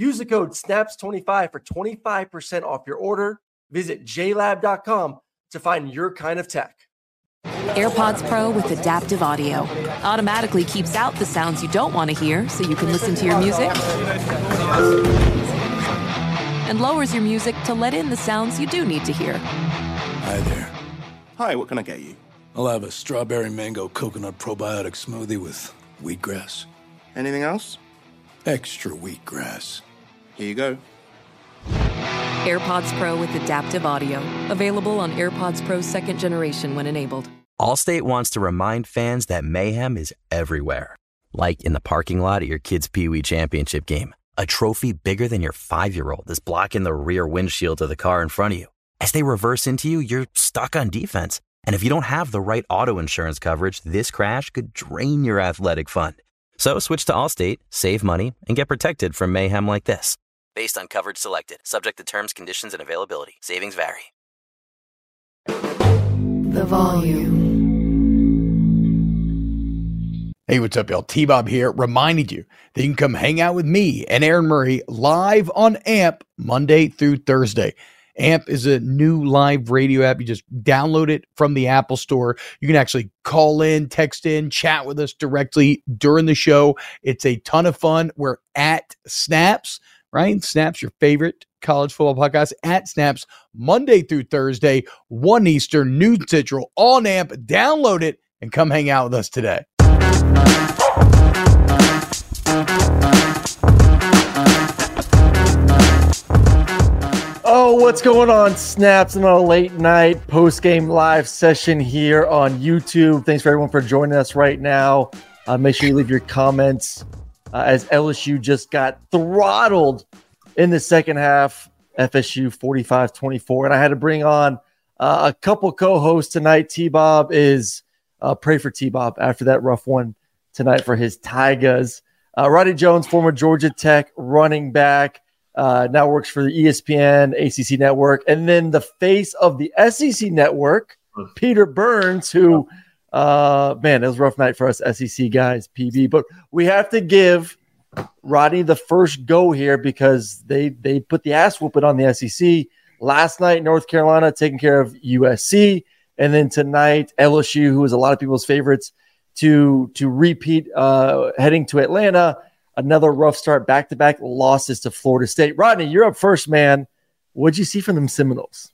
Use the code SNAPS25 for 25% off your order. Visit jlab.com to find your kind of tech. AirPods Pro with adaptive audio automatically keeps out the sounds you don't want to hear so you can listen to your music and lowers your music to let in the sounds you do need to hear. Hi there. Hi, what can I get you? I'll have a strawberry mango coconut probiotic smoothie with wheatgrass. Anything else? Extra wheatgrass. Here you go. AirPods Pro with adaptive audio. Available on AirPods Pro second generation when enabled. Allstate wants to remind fans that mayhem is everywhere. Like in the parking lot at your kid's Pee Wee Championship game. A trophy bigger than your five year old is blocking the rear windshield of the car in front of you. As they reverse into you, you're stuck on defense. And if you don't have the right auto insurance coverage, this crash could drain your athletic fund. So switch to Allstate, save money, and get protected from mayhem like this. Based on coverage selected, subject to terms, conditions, and availability. Savings vary. The volume. Hey, what's up, y'all? T Bob here, reminding you that you can come hang out with me and Aaron Murray live on AMP Monday through Thursday. AMP is a new live radio app. You just download it from the Apple Store. You can actually call in, text in, chat with us directly during the show. It's a ton of fun. We're at Snaps, right? Snaps, your favorite college football podcast at Snaps, Monday through Thursday, 1 Eastern, noon Central, on AMP. Download it and come hang out with us today. Oh, what's going on, Snaps, on a late night post game live session here on YouTube. Thanks for everyone for joining us right now. Uh, make sure you leave your comments uh, as LSU just got throttled in the second half. FSU 45 24. And I had to bring on uh, a couple co hosts tonight. T Bob is uh, pray for T Bob after that rough one tonight for his Tigers. Uh, Roddy Jones, former Georgia Tech running back uh, now works for the ESPN ACC network, and then the face of the SEC network, Peter Burns, who, uh, man, it was a rough night for us SEC guys, PB. But we have to give Rodney the first go here because they they put the ass whooping on the SEC last night. North Carolina taking care of USC, and then tonight LSU, who was a lot of people's favorites to to repeat, uh, heading to Atlanta another rough start, back to back losses to Florida State. Rodney, you're up first, man. What'd you see from them Seminoles?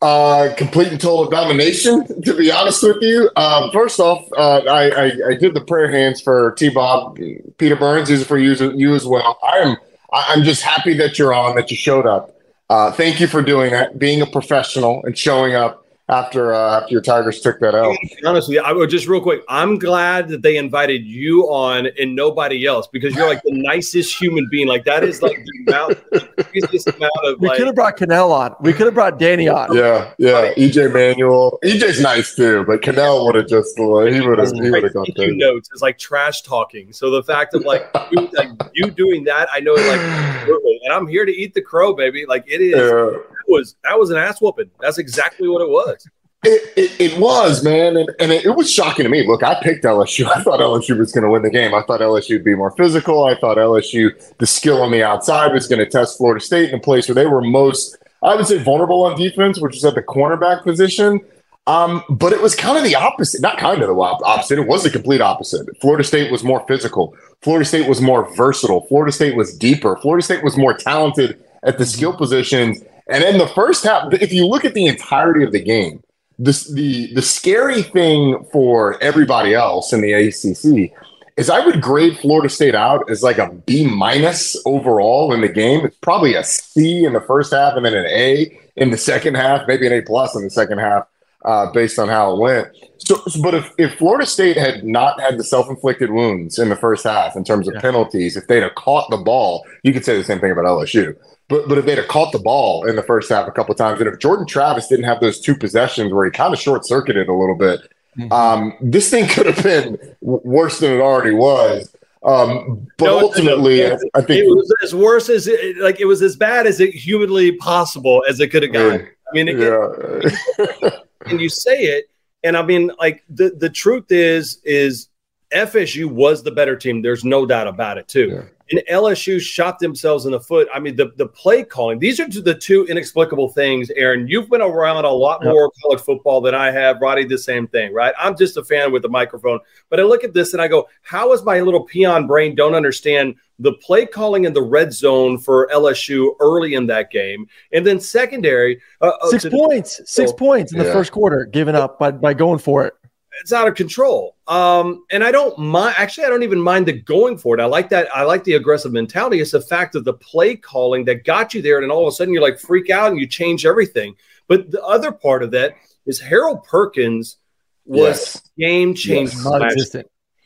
Uh, complete and total domination, to be honest with you. Um, first off, uh, I, I, I, did the prayer hands for T Bob, Peter Burns. These are for you, you as well. I am I'm just happy that you're on, that you showed up. Uh, thank you for doing that, being a professional and showing up after uh, after your Tigers took that out. Honestly, I would just real quick. I'm glad that they invited you on and nobody else because you're like the nicest human being. Like that is like the amount, the amount of. We like, could have brought Kanell on. We could have brought Danny on. Yeah, yeah. EJ Manuel. EJ's nice too, but Kanell would have just like, he would have he would have gone crazy. Notes is like trash talking. So the fact of like you, like you doing that, I know it like, and I'm here to eat the crow, baby. Like it is. Yeah was that was an ass whooping. That's exactly what it was. It, it, it, was, man, and, and it, it, was shocking to me. Look, I picked LSU. I thought LSU was going to win the game. I thought LSU would be more physical. I thought LSU, the skill on the outside, was going to test Florida State in a place where they were most, I would say, vulnerable on defense, which is at the cornerback position. Um, but it was kind of the opposite. Not kind of the opposite. It was the complete opposite. Florida State was more physical. Florida State was more versatile. Florida State was deeper. Florida State was more talented at the skill positions and then the first half, if you look at the entirety of the game, the the scary thing for everybody else in the ACC is I would grade Florida State out as like a B minus overall in the game. It's probably a C in the first half and then an A in the second half, maybe an A plus in the second half. Uh, based on how it went. So, but if, if Florida State had not had the self inflicted wounds in the first half in terms of Yeah. penalties, if they'd have caught the ball, you could say the same thing about LSU. But but if they'd have caught the ball in the first half a couple times, and if Jordan Travis didn't have those two possessions where he kind of short circuited a little bit, Mm-hmm. um, this thing could have been worse than it already was. Um, but No, ultimately, I, I think it was as worse as it, like it was as bad as it humanly possible as it could have gotten. I mean, it, yeah. and you say it, and I mean, like the the truth is is FSU was the better team. There's no doubt about it too. Yeah. And LSU shot themselves in the foot. I mean, the the play calling. These are the two inexplicable things. Aaron, you've been around a lot Yep. more college football than I have. Roddy, the same thing, right? I'm just a fan with the microphone, but I look at this and I go, how is my little peon brain don't understand the play calling in the red zone for LSU early in that game, and then secondary uh, uh, Six to- points, six Oh, points in the first quarter, given up by, by going for it. it's out of control. Um, and I don't mind. Actually, I don't even mind the going for it. I like that. I like the aggressive mentality. It's the fact of the play calling that got you there, and all of a sudden you're like freak out and you change everything. But the other part of that is Harold Perkins was Yes. game change, Yes.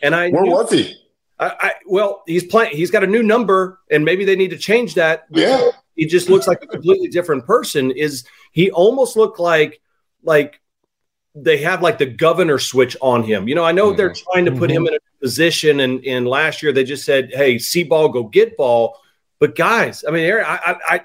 And I, Where knew- was he? I, I well, he's playing. He's got a new number, and maybe they need to change that. Yeah. he just looks like a completely different person is he almost looked like like they have like the governor switch on him you know i know they're trying to put him in a position and and last year they just said hey see ball go get ball but guys i mean Aaron, i i I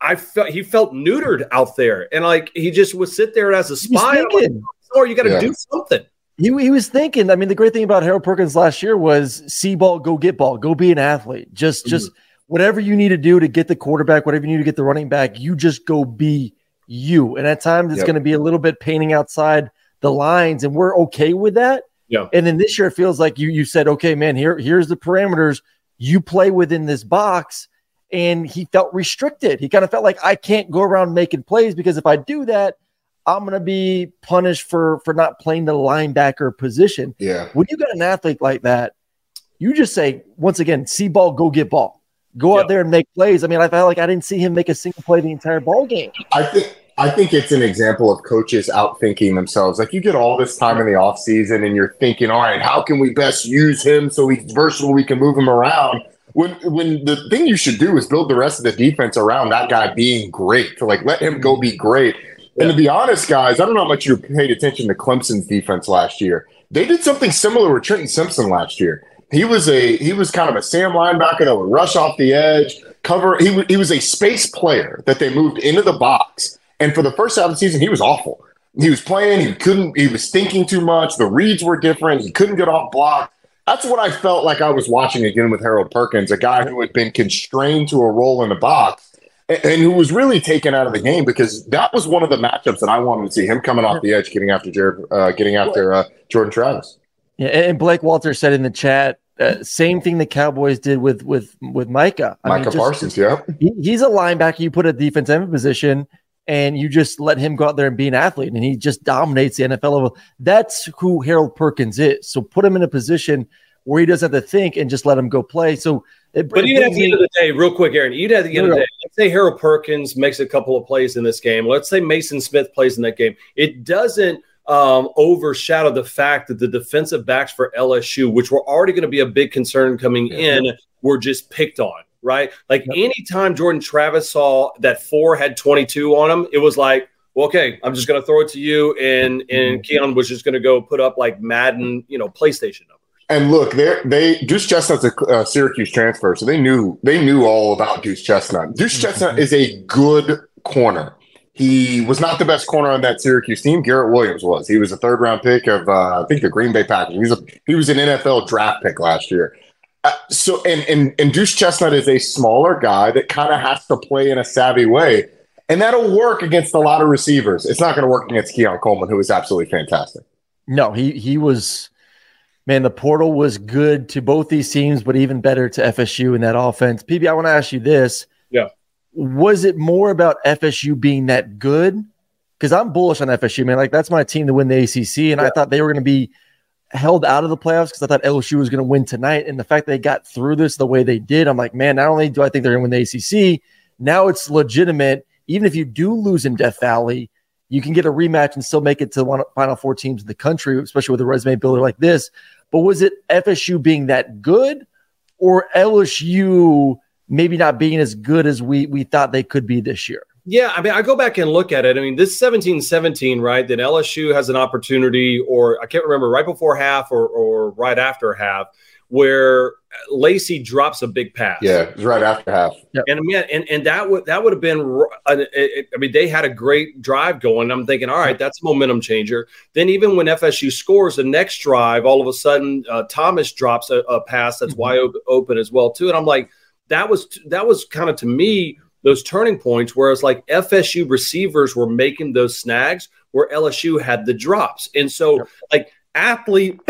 I felt he felt neutered out there, and like he just would sit there as a spy. Like, or you got to Yeah. do something. He, he was thinking. I mean, the great thing about Harold Perkins last year was see ball, go get ball, go be an athlete. Just mm-hmm. just whatever you need to do to get the quarterback, whatever you need to get the running back, you just go be you. And at times it's Yep. going to be a little bit painting outside the lines, and we're okay with that. Yeah. And then this year it feels like you you said, okay, man, here here's the parameters. You play within this box. And he felt restricted. He kind of felt like I can't go around making plays because if I do that, I'm going to be punished for for not playing the linebacker position. Yeah. When you got an athlete like that, you just say once again, see ball, go get ball, go Yeah. out there and make plays. I mean, I felt like I didn't see him make a single play the entire ball game. I think I think it's an example of coaches outthinking themselves. Like you get all this time in the offseason and you're thinking, all right, how can we best use him so he's versatile, we can move him around. When when the thing you should do is build the rest of the defense around that guy being great. To like let him go be great. And to be honest, guys, I don't know how much you paid attention to Clemson's defense last year. They did something similar with Trenton Simpson last year. He was a he was kind of a Sam linebacker that would rush off the edge, cover. He he was a space player that they moved into the box. And for the first half of the season, he was awful. He was playing. He couldn't. He was thinking too much. The reads were different. He couldn't get off block. That's what I felt like I was watching again with Harold Perkins, a guy who had been constrained to a role in the box and, and who was really taken out of the game because that was one of the matchups that I wanted to see him coming off the edge, getting after Jared, uh, getting after uh, Jordan Travis. Yeah, and Blake Walter said in the chat, uh, same thing the Cowboys did with with with Micah. I mean, Micah just- Parsons, yeah. he, he's a linebacker. You put a defense end position, and you just let him go out there and be an athlete, and he just dominates the NFL level. That's who Harold Perkins is. So put him in a position where he doesn't have to think and just let him go play. So, it, But it even at the end of the day, real quick, Aaron, even at the end of the day, let's say Harold Perkins makes a couple of plays in this game. Let's say Mason Smith plays in that game. It doesn't um, overshadow the fact that the defensive backs for LSU, which were already going to be a big concern coming in, were just picked on, right? Like anytime Jordan Travis saw that four had 22 on him, it was like, well, okay, I'm just going to throw it to you. And, and Keon was just going to go put up like Madden, you know, PlayStation numbers. And look, they they Deuce Chestnut's a uh, Syracuse transfer, so they knew they knew all about Deuce Chestnut. Deuce Chestnut is a good corner. He was not the best corner on that Syracuse team. Garrett Williams was. He was a third round pick of uh, I think the Green Bay Packers. He was a, he was an NFL draft pick last year. Uh, so and and and Deuce Chestnut is a smaller guy that kind of has to play in a savvy way, and that'll work against a lot of receivers. It's not going to work against Keon Coleman, who is absolutely fantastic. no, he he was. Man, the portal was good to both these teams, but even better to FSU in that offense. PB, I want to ask you this: Yeah. was it more about FSU being that good? Because I'm bullish on FSU, man. Like that's my team to win the ACC, and I thought they were going to be held out of the playoffs because I thought LSU was going to win tonight. And the fact they got through this the way they did, I'm like, man. Not only do I think they're going to win the ACC, now it's legitimate. Even if you do lose in Death Valley, you can get a rematch and still make it to one final four teams in the country, especially with a resume builder like this. But was it FSU being that good or LSU maybe not being as good as we we thought they could be this year? Yeah, I mean, I go back and look at it. I mean, this 17 17, right? That LSU has an opportunity, or I can't remember, right before half or, or right after half, where Lacy drops a big pass. Yeah, it was right after half. Yep. And man, and, and that would that would have been. I mean, they had a great drive going. I'm thinking, all right, that's a momentum changer. Then even when FSU scores the next drive, all of a sudden uh, Thomas drops a, a pass that's mm-hmm. wide open as well too. And I'm like, that was that was kind of to me those turning points, whereas like FSU receivers were making those snags where LSU had the drops. And so, yep. like, athlete,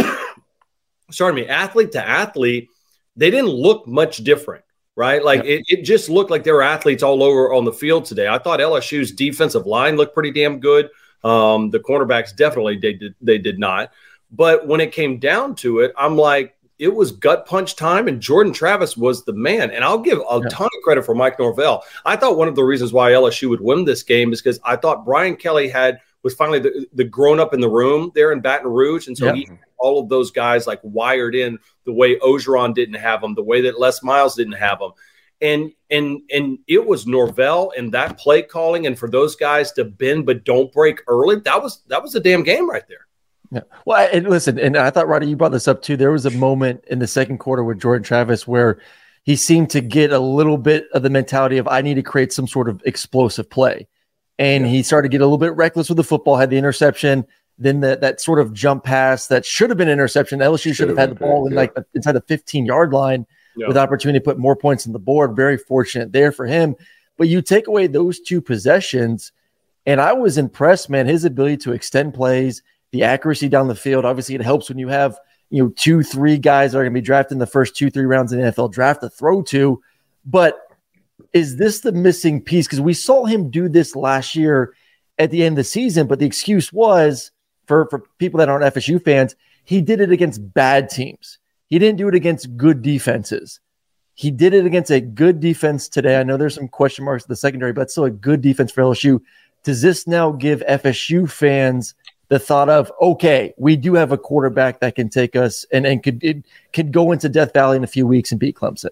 sorry me, athlete to athlete, they didn't look much different, right? Like, yep. it, it just looked like there were athletes all over on the field today. I thought LSU's defensive line looked pretty damn good. Um, the cornerbacks definitely they did they did not. But when it came down to it, I'm like, it was gut punch time, and Jordan Travis was the man. And I'll give a yeah. ton of credit for Mike Norvell. I thought one of the reasons why LSU would win this game is because I thought Brian Kelly had was finally the, the grown up in the room there in Baton Rouge, and so yeah. he all of those guys like wired in the way Orgeron didn't have them, the way that Les Miles didn't have them. And and and it was Norvell and that play calling, and for those guys to bend but don't break early, that was that was a damn game right there. Yeah. Well, and listen, and I thought, Roddy, you brought this up too. There was a moment in the second quarter with Jordan Travis where he seemed to get a little bit of the mentality of I need to create some sort of explosive play. And yeah. he started to get a little bit reckless with the football, had the interception, then that that sort of jump pass that should have been interception. LSU should have had the ball in like inside the 15 yard line yeah. with opportunity to put more points on the board. Very fortunate there for him. But you take away those two possessions, and I was impressed, man, his ability to extend plays – the accuracy down the field. Obviously, it helps when you have you know two, three guys that are going to be drafted in the first two, three rounds in the NFL draft to throw to. But is this the missing piece? Because we saw him do this last year at the end of the season, but the excuse was for for people that aren't FSU fans, he did it against bad teams. He didn't do it against good defenses. He did it against a good defense today. I know there's some question marks at the secondary, but still a good defense for LSU. Does this now give FSU fans the thought of okay, we do have a quarterback that can take us and and could it could go into Death Valley in a few weeks and beat Clemson.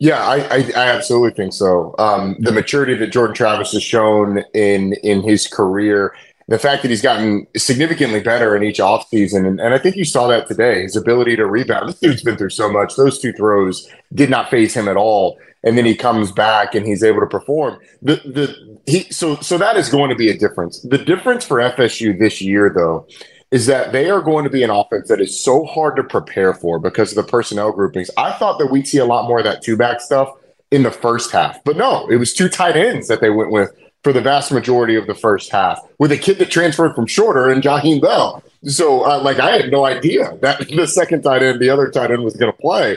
Yeah, I, I, I absolutely think so. Um, the maturity that Jordan Travis has shown in in his career, the fact that he's gotten significantly better in each offseason, and, and I think you saw that today. His ability to rebound. This dude's been through so much. Those two throws did not phase him at all and then he comes back and he's able to perform. The the he so so that is going to be a difference. The difference for FSU this year though is that they are going to be an offense that is so hard to prepare for because of the personnel groupings. I thought that we'd see a lot more of that two back stuff in the first half, but no, it was two tight ends that they went with for the vast majority of the first half with a kid that transferred from Shorter and Jaheim Bell. So, uh, like, I had no idea that the second tight end, the other tight end was going to play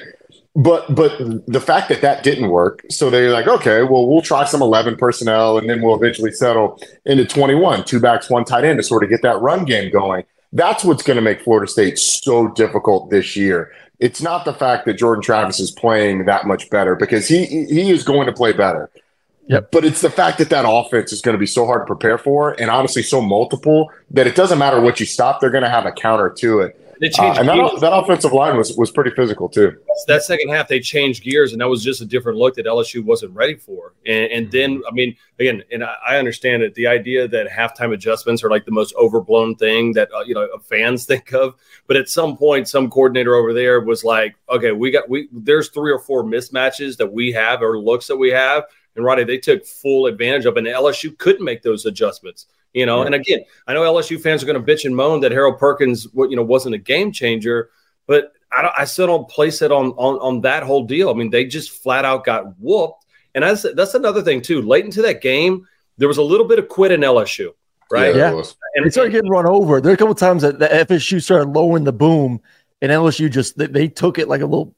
but but the fact that that didn't work so they're like okay well we'll try some 11 personnel and then we'll eventually settle into 21 two backs one tight end to sort of get that run game going that's what's going to make florida state so difficult this year it's not the fact that jordan travis is playing that much better because he he is going to play better Yep. But it's the fact that that offense is going to be so hard to prepare for and honestly so multiple that it doesn't matter what you stop, they're going to have a counter to it. They changed uh, and that, that, offensive line was was pretty physical too. That second half, they changed gears, and that was just a different look that LSU wasn't ready for. And, and then, I mean, again, and I understand it. The idea that halftime adjustments are like the most overblown thing that uh, you know fans think of, but at some point, some coordinator over there was like, "Okay, we got we there's three or four mismatches that we have or looks that we have." And Roddy, they took full advantage of, and LSU couldn't make those adjustments. You know, yeah. and again, I know LSU fans are going to bitch and moan that Harold Perkins, you know, wasn't a game changer, but I, I still don't place it on, on on that whole deal. I mean, they just flat out got whooped, and that's that's another thing too. Late into that game, there was a little bit of quit in LSU, right? Yeah, yeah. and it started getting run over. There are a couple times that the FSU started lowering the boom, and LSU just they, they took it like a little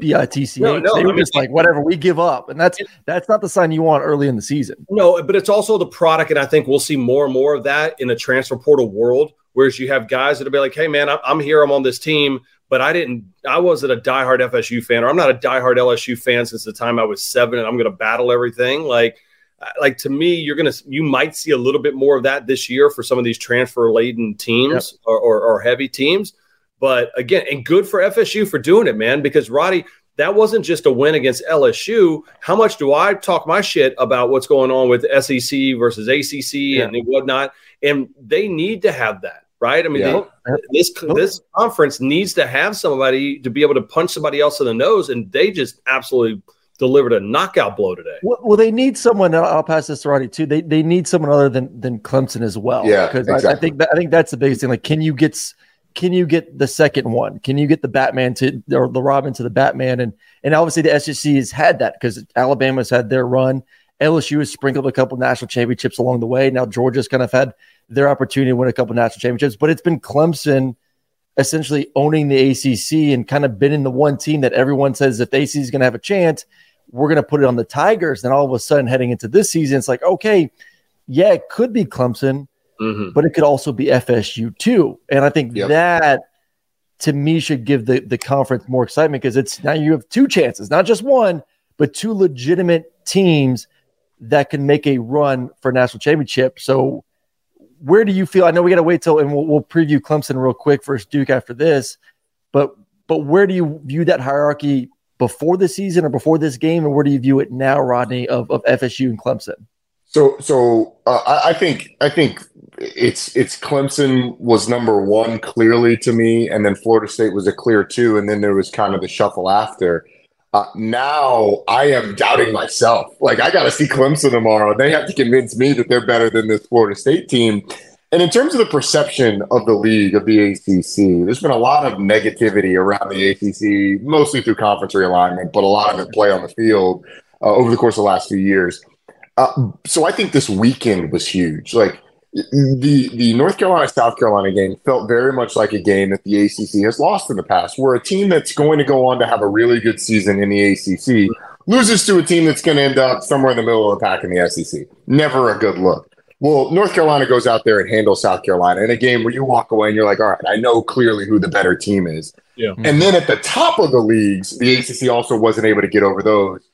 bitch. No, no, they were I mean, just like whatever. We give up, and that's that's not the sign you want early in the season. No, but it's also the product, and I think we'll see more and more of that in the transfer portal world. Whereas you have guys that'll be like, "Hey, man, I'm here. I'm on this team." But I didn't. I wasn't a diehard FSU fan, or I'm not a diehard LSU fan since the time I was seven, and I'm going to battle everything. Like, uh, like to me, you're gonna you might see a little bit more of that this year for some of these transfer laden teams yep. or, or, or heavy teams. But again, and good for FSU for doing it, man, because Roddy, that wasn't just a win against LSU. How much do I talk my shit about what's going on with SEC versus ACC yeah. and whatnot? And they need to have that, right? I mean, yeah. they, this this conference needs to have somebody to be able to punch somebody else in the nose, and they just absolutely delivered a knockout blow today. Well, well they need someone. I'll pass this to Roddy too. They they need someone other than than Clemson as well. Yeah, because exactly. I, I, think that, I think that's the biggest thing. Like, can you get can you get the second one? Can you get the Batman to or the Robin to the Batman? And and obviously the SEC has had that because Alabama's had their run. LSU has sprinkled a couple national championships along the way. Now Georgia's kind of had their opportunity to win a couple national championships, but it's been Clemson essentially owning the ACC and kind of been in the one team that everyone says if the ACC is going to have a chance, we're going to put it on the Tigers. Then all of a sudden, heading into this season, it's like, okay, yeah, it could be Clemson, mm-hmm. but it could also be FSU too. And I think yep. that to me should give the, the conference more excitement because it's now you have two chances, not just one, but two legitimate teams that can make a run for national championship. So where do you feel? I know we got to wait till and we'll, we'll preview Clemson real quick versus Duke after this, but but where do you view that hierarchy before the season or before this game, and where do you view it now, Rodney, of, of FSU and Clemson? So, so uh, I, I think I think it's it's Clemson was number one clearly to me, and then Florida State was a clear two, and then there was kind of the shuffle after. Uh, now I am doubting myself. Like I got to see Clemson tomorrow. They have to convince me that they're better than this Florida State team. And in terms of the perception of the league of the ACC, there's been a lot of negativity around the ACC, mostly through conference realignment, but a lot of it play on the field uh, over the course of the last few years. Uh, so I think this weekend was huge. Like the the North Carolina South Carolina game felt very much like a game that the ACC has lost in the past, where a team that's going to go on to have a really good season in the ACC loses to a team that's going to end up somewhere in the middle of the pack in the SEC. Never a good look. Well, North Carolina goes out there and handles South Carolina in a game where you walk away and you're like, all right, I know clearly who the better team is. Yeah. And then at the top of the leagues, the ACC also wasn't able to get over those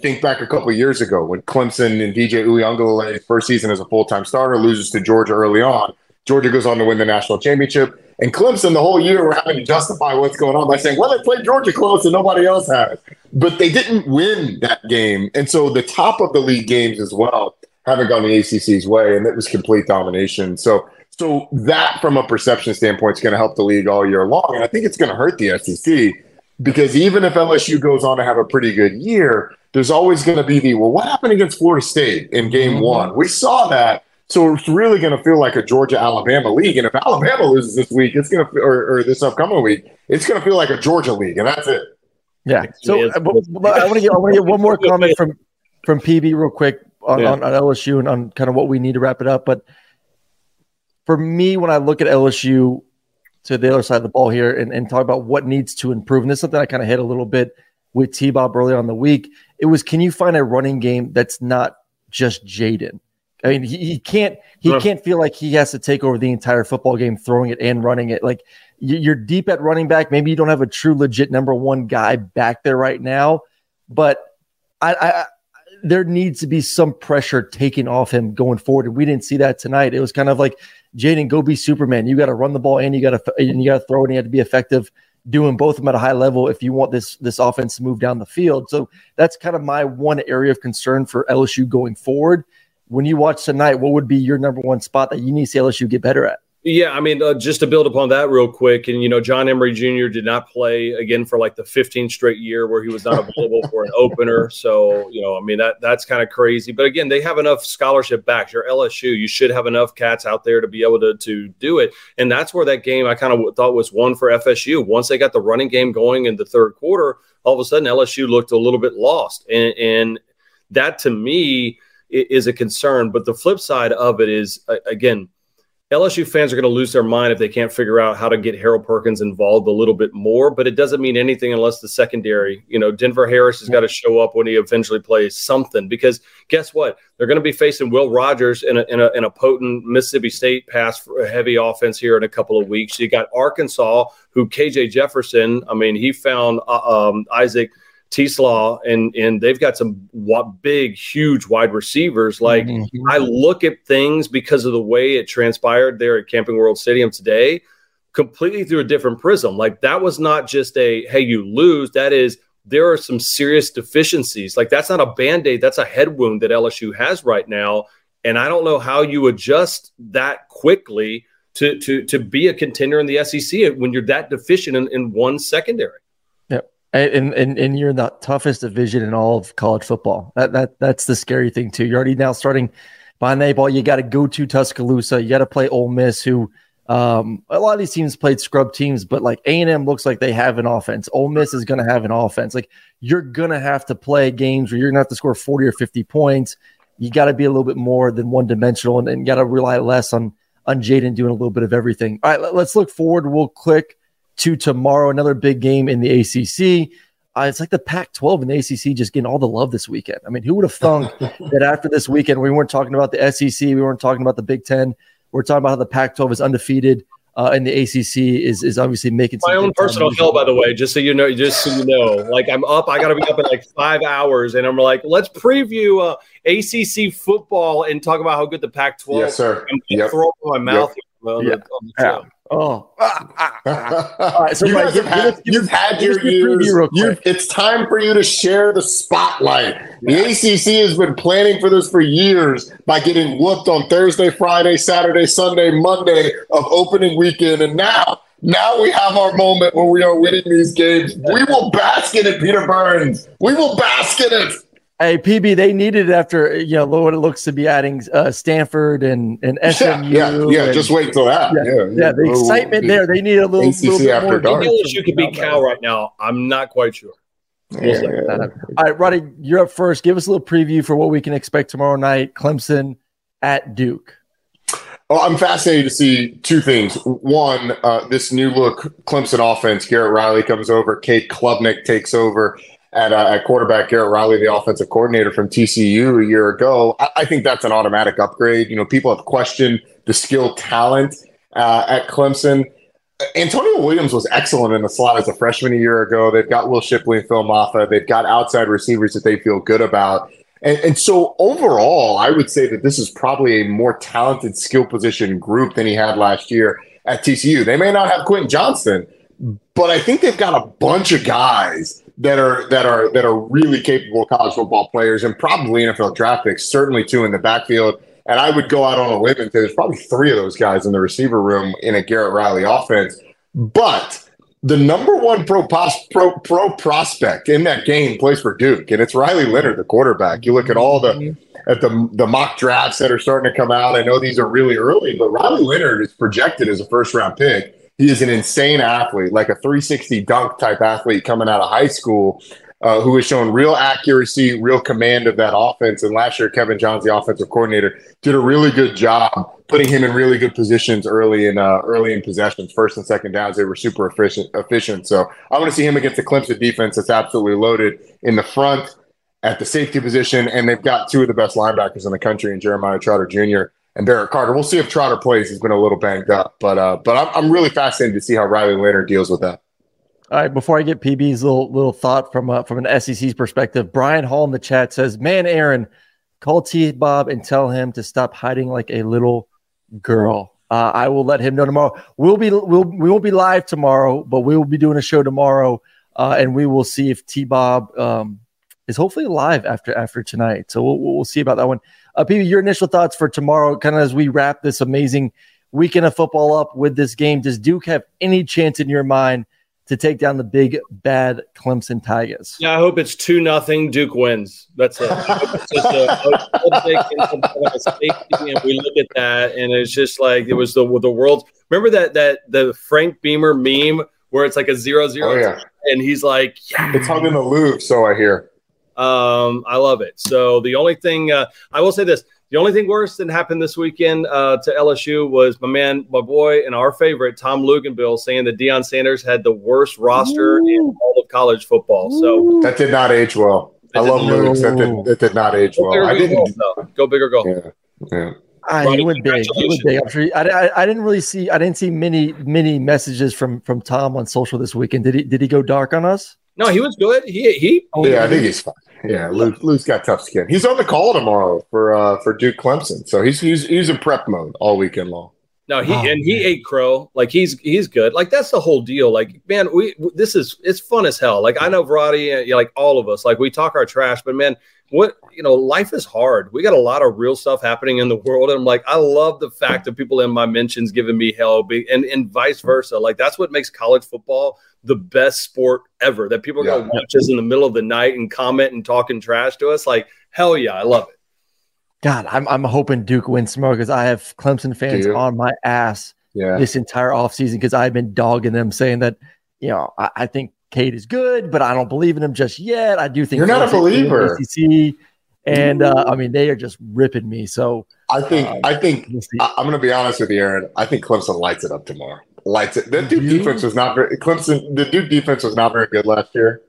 think back a couple years ago when Clemson and DJ Uiagalelei first season as a full time starter loses to Georgia early on. Georgia goes on to win the national championship. And Clemson, the whole year, we're having to justify what's going on by saying, well, they played Georgia close and nobody else has. But they didn't win that game. And so the top of the league games as well haven't gone the ACC's way. And it was complete domination. So, so that from a perception standpoint is going to help the league all year long. And I think it's going to hurt the SEC because even if LSU goes on to have a pretty good year, there's always going to be the well, what happened against Florida State in game mm-hmm. one? We saw that. So it's really going to feel like a Georgia Alabama league. And if Alabama loses this week, it's going to, or, or this upcoming week, it's going to feel like a Georgia league. And that's it. Yeah. So I want to get, I want to get one more comment from, from PB real quick on, yeah. on, on LSU and on kind of what we need to wrap it up. But for me, when I look at LSU to the other side of the ball here and, and talk about what needs to improve, and this is something I kind of hit a little bit with T Bob earlier on the week, it was can you find a running game that's not just Jayden? I mean, he, he can't he yeah. can't feel like he has to take over the entire football game, throwing it and running it. Like you're deep at running back. Maybe you don't have a true legit number one guy back there right now, but I, I there needs to be some pressure taken off him going forward. And we didn't see that tonight. It was kind of like Jayden, go be Superman. You got to run the ball and you got to and you got to throw it. And you have to be effective doing both of them at a high level if you want this this offense to move down the field. So that's kind of my one area of concern for LSU going forward. When you watch tonight, what would be your number one spot that you need to see LSU get better at? Yeah, I mean, uh, just to build upon that real quick, and you know, John Emery Jr. did not play again for like the 15th straight year where he was not available for an opener. So, you know, I mean that that's kind of crazy. But again, they have enough scholarship backs. You're LSU, you should have enough cats out there to be able to to do it. And that's where that game I kind of thought was one for FSU. Once they got the running game going in the third quarter, all of a sudden LSU looked a little bit lost, and, and that to me is a concern. But the flip side of it is again LSU fans are going to lose their mind if they can't figure out how to get Harold Perkins involved a little bit more. But it doesn't mean anything unless the secondary, you know, Denver Harris has got to show up when he eventually plays something. Because guess what? They're going to be facing Will Rogers in a, in a, in a potent Mississippi State pass for a heavy offense here in a couple of weeks. You got Arkansas, who KJ Jefferson, I mean, he found uh, um, Isaac TeSlaa, and and they've got some big, huge wide receivers. Like Mhm. I look at things because of the way it transpired there at Camping World Stadium today, completely through a different prism. Like that was not just a hey, you lose. That is there are some serious deficiencies. Like that's not a band-aid, that's a head wound that LSU has right now. And I don't know how you adjust that quickly to to to be a contender in the SEC when you're that deficient in, in one secondary. And, and and you're in the toughest division in all of college football. That that that's the scary thing too. You're already now starting behind the eight ball. You got to go to Tuscaloosa. You got to play Ole Miss, who um, a lot of these teams played scrub teams, but like A and M looks like they have an offense. Ole Miss is going to have an offense. Like you're going to have to play games where you're going to have to score 40 or 50 points. You got to be a little bit more than one dimensional, and, and got to rely less on on Jayden doing a little bit of everything. All right, let, let's look forward. We'll click to tomorrow, another big game in the ACC. Uh, it's like the Pac 12 and the ACC just getting all the love this weekend. I mean, who would have thunk that after this weekend, we weren't talking about the SEC, we weren't talking about the Big Ten, we're talking about how the Pac 12 is undefeated. Uh, and the ACC is is obviously making My own personal moves. hell, by the way, just so you know, just so you know, like I'm up, I got to be up in like five hours, and I'm like, let's preview uh, ACC football and talk about how good the Pac-12. Yes, sir. I'm Yep. throwing my mouth on, Yeah. the, on the Yeah. Oh, ah, ah, ah. right, so you Mike, guys give- have had, give you've us- had your us your preview years. You- it's time for you to share the spotlight. The ACC has been planning for this for years by getting whooped on Thursday, Friday, Saturday, Sunday, Monday of opening weekend, and now. Now we have our moment where we are winning these games. We will bask in it, Peter Burns. We will bask in it. Hey, PB, they needed it after you know what it looks to be adding uh, Stanford and and Yeah, SMU. yeah, yeah. and- Just wait till that. yeah, Yeah, yeah, the Oh, excitement yeah. there. They need a little, ACC little bit after more. dark. Maybe LSU could beat Cal right now. I'm not quite sure. We'll. Yeah. All right, Roddy, you're up first. Give us a little preview for what we can expect tomorrow night. Clemson at Duke. Well, I'm fascinated to see two things. One, uh, this new look Clemson offense. Garrett Riley comes over. Cade Klubnik takes over at, uh, at quarterback. Garrett Riley, the offensive coordinator from TCU a year ago. I, I think that's an automatic upgrade. You know, people have questioned the skill talent uh, at Clemson. Antonio Williams was excellent in the slot as a freshman a year ago. They've got Will Shipley and Phil Mafah. They've got outside receivers that they feel good about. And, and so overall, I would say that this is probably a more talented skill position group than he had last year at TCU. They may not have Quentin Johnston, but I think they've got a bunch of guys that are that are that are really capable college football players and probably NFL draft picks, certainly two in the backfield. And I would go out on a limb and say there's probably three of those guys in the receiver room in a Garrett Riley offense. But the number one pro, pos, pro pro prospect in that game plays for Duke, and it's Riley Leonard, the quarterback. You look at all the mm-hmm. at the the mock drafts that are starting to come out. I know these are really early, but Riley Leonard is projected as a first round pick. He is an insane athlete, like a 360 dunk type athlete coming out of high school, uh, who has shown real accuracy, real command of that offense. And last year, Kevin Johns, the offensive coordinator, did a really good job putting him in really good positions early in uh, early in possessions, first and second downs. They were super efficient. Efficient. So I want to see him against the Clemson defense that's absolutely loaded in the front at the safety position, and they've got two of the best linebackers in the country in Jeremiah Trotter Jr. and Barrett Carter. We'll see if Trotter plays. He's been a little banged up, but uh, but I'm, I'm really fascinated to see how Riley Leonard deals with that. All right, before I get PB's little little thought from uh, from an SEC's perspective, Brian Hall in the chat says, "Man, Aaron, call T Bob and tell him to stop hiding like a little girl." Uh, I will let him know tomorrow. We'll be we'll we won't be live tomorrow, but we will be doing a show tomorrow, uh, and we will see if T Bob um, is hopefully live after after tonight. So we'll we'll see about that one. Uh, PB, your initial thoughts for tomorrow, kind of as we wrap this amazing weekend of football up with this game. Does Duke have any chance in your mind? to take down the big bad Clemson Tigers. Yeah, I hope it's two nothing. Duke wins. That's it. I hope it's just a, a, a and we look at that, and it's just like it was the the world's. Remember that that the Frank Beamer meme where it's like a zero zero, Oh, yeah. and he's like, yeah. It's hung in the Louvre, so I hear. Um, I love it. So the only thing uh, I will say this: the only thing worse than happened this weekend uh, to LSU was my man, my boy, and our favorite Tom Luginbill saying that Deion Sanders had the worst roster in all of college football. So That did not age well. I love Luke's. That did, that did not age go well. I go didn't. goal, though. Go bigger, go. Yeah, yeah. Ah, Roddy, he went big. He went big. I'm sure. He, I, I, I didn't really see. I didn't see many many messages from from Tom on social this weekend. Did he Did he go dark on us? No, he was good. He he. yeah, I think he's fine. Yeah, Luke, Luke's got tough skin. He's on the call tomorrow for uh for Duke Clemson, so he's he's he's in prep mode all weekend long. No, he Oh, and he ate crow. Like he's he's good. Like that's the whole deal. Like man, we this is it's fun as hell. Like I know Roddy, uh, yeah, like all of us, like we talk our trash, but man, what you know, life is hard. We got a lot of real stuff happening in the world, and I'm like, I love the fact that people in my mentions giving me hell, and and vice versa. Like that's what makes college football the best sport ever. That people are gonna watch us in the middle of the night and comment and talking trash to us. Like hell yeah, I love it. God, I'm I'm hoping Duke wins tomorrow because I have Clemson fans on my ass Yeah, this entire offseason because I've been dogging them saying that, you know, I, I think Cade is good, but I don't believe in him just yet. I do think You're not a Clemson can win the believer. ACC, and uh, I mean they are just ripping me. So I think Um, I think we'll. I, I'm going to be honest with you, Aaron. I think Clemson lights it up tomorrow. Lights it. The Duke You? defense was not very. Clemson. The Duke defense was not very good last year.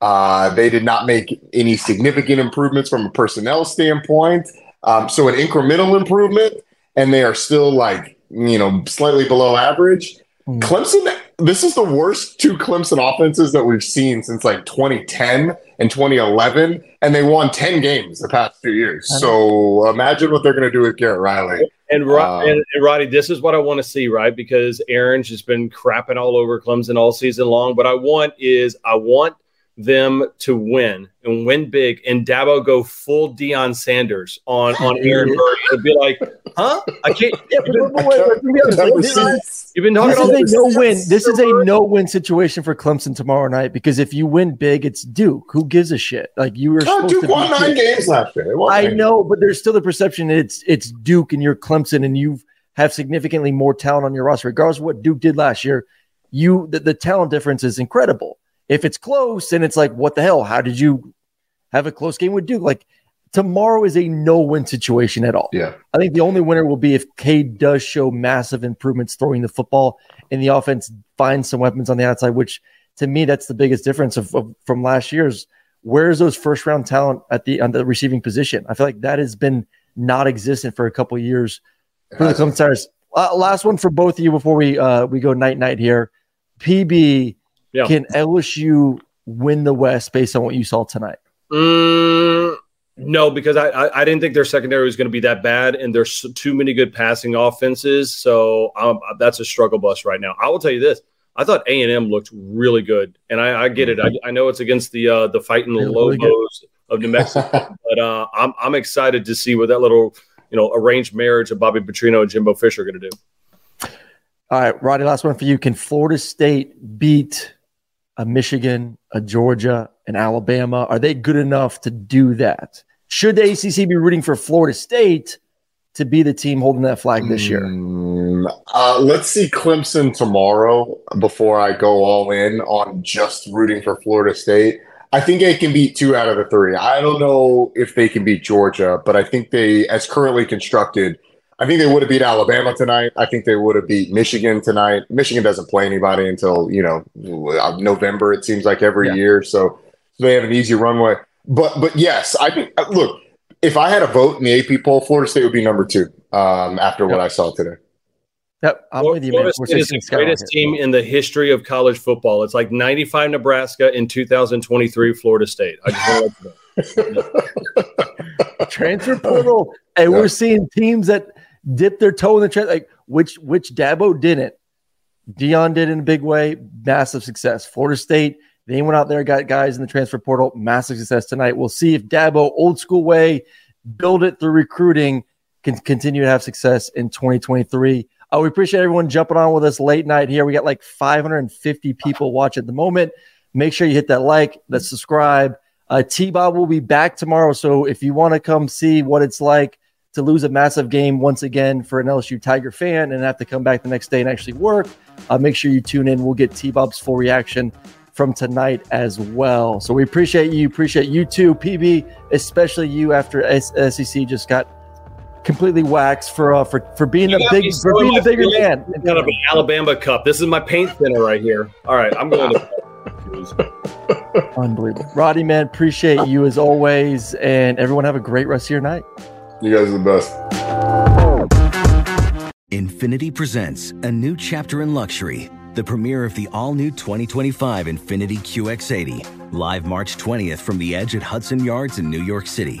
Uh, they did not make any significant improvements from a personnel standpoint. Um, so an incremental improvement, and they are still like you know slightly below average. Mm. Clemson. This is the worst two Clemson offenses that we've seen since like 2010 and 2011, and they won 10 games the past two years. So imagine what they're going to do with Garrett Riley. And, Ro- Um, and, and Roddy, this is what I want to see, right? Because Aaron's just been crapping all over Clemson all season long. What I want is I want them to win and win big, and Dabo go full Deion Sanders on on Aaron Murray and be like, "Huh? I can't." yeah, but, but, wait, wait, You've been talking this all is a no win. This is a no. no win situation for Clemson tomorrow night because if you win big, it's Duke. Who gives a shit? Like you were Oh, supposed Duke to won beat nine Duke. games last year. I nine. know, but there's still the perception that it's it's Duke and you're Clemson and you have significantly more talent on your roster, regardless of what Duke did last year. You the, the talent difference is incredible. If it's close and it's like, what the hell? How did you have a close game with Duke? Like tomorrow is a no-win situation at all. Yeah. I think the only winner will be if Cade does show massive improvements throwing the football and the offense finds some weapons on the outside, which to me that's the biggest difference of, of from last year's. Where's those first round talent at the on the receiving position? I feel like that has been not existent for a couple of years for the Clemson Tigers. Uh, last one for both of you before we uh, we go night night here. PB, Yeah. can LSU win the West based on what you saw tonight? Mm, no, because I, I I didn't think their secondary was going to be that bad, and there's too many good passing offenses. So um, that's a struggle bus right now. I will tell you this: I thought A and M looked really good, and I, I get it. I, I know it's against the uh, the fighting They're really good. Lobos of New Mexico, but uh, I'm I'm excited to see what that little you know arranged marriage of Bobby Petrino and Jimbo Fisher are going to do. All right, Roddy, last one for you. Can Florida State beat a Michigan, a Georgia, an Alabama? Are they good enough to do that? Should the ACC be rooting for Florida State to be the team holding that flag this year? Mm, uh, let's see Clemson tomorrow before I go all in on just rooting for Florida State. I think they can beat two out of the three. I don't know if they can beat Georgia, but I think they, as currently constructed, I think they would have beat Alabama tonight. I think they would have beat Michigan tonight. Michigan doesn't play anybody until you know November. It seems like every Yeah. year, so they have an easy runway. But but yes, I think uh, look. If I had a vote in the AP poll, Florida State would be number two um, after what I saw today. Yep, I'm Flor- with you, man. Florida State is the greatest team in the history of college football. It's like 95 Nebraska in 2023 Florida State. I just want to let you know. transfer portal, and Yeah. we're seeing teams that dip their toe in the transfer. Like which which Dabo didn't. Deion did in a big way, massive success. Florida State, they went out there, got guys in the transfer portal, massive success tonight. We'll see if Dabo, old school way, build it through recruiting, can continue to have success in 2023. Uh, we appreciate everyone jumping on with us late night here. We got like 550 people watch at the moment. Make sure you hit that like, that subscribe. Uh, T Bob will be back tomorrow. So if you want to come see what it's like to lose a massive game once again for an LSU Tiger fan and have to come back the next day and actually work, uh, make sure you tune in. We'll get T Bob's full reaction from tonight as well. So we appreciate you. Appreciate you too, PB, especially you after SEC just got completely waxed for uh, for for being You the big for being the bigger man. Got an Alabama cup. This is my paint thinner right here. All right, I'm going to. Unbelievable, Roddy man. Appreciate you as always, and everyone have a great rest of your night. You guys are the best. Infiniti presents a new chapter in luxury, the premiere of the all new 2025 Infiniti QX80, live March 20th from the edge at Hudson Yards in New York City,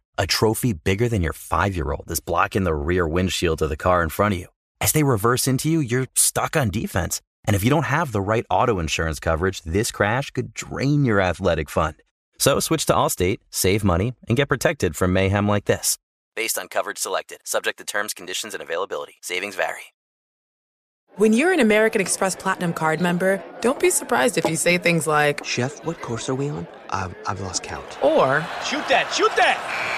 A trophy bigger than your five year old is blocking the rear windshield of the car in front of you. As they reverse into you, you're stuck on defense. And if you don't have the right auto insurance coverage, this crash could drain your athletic fund. So switch to Allstate, save money, and get protected from mayhem like this. Based on coverage selected, subject to terms, conditions, and availability. Savings vary. When you're an American Express Platinum card member, don't be surprised if you say things like, Chef, what course are we on? Um, I've lost count. Or, Shoot that, shoot that!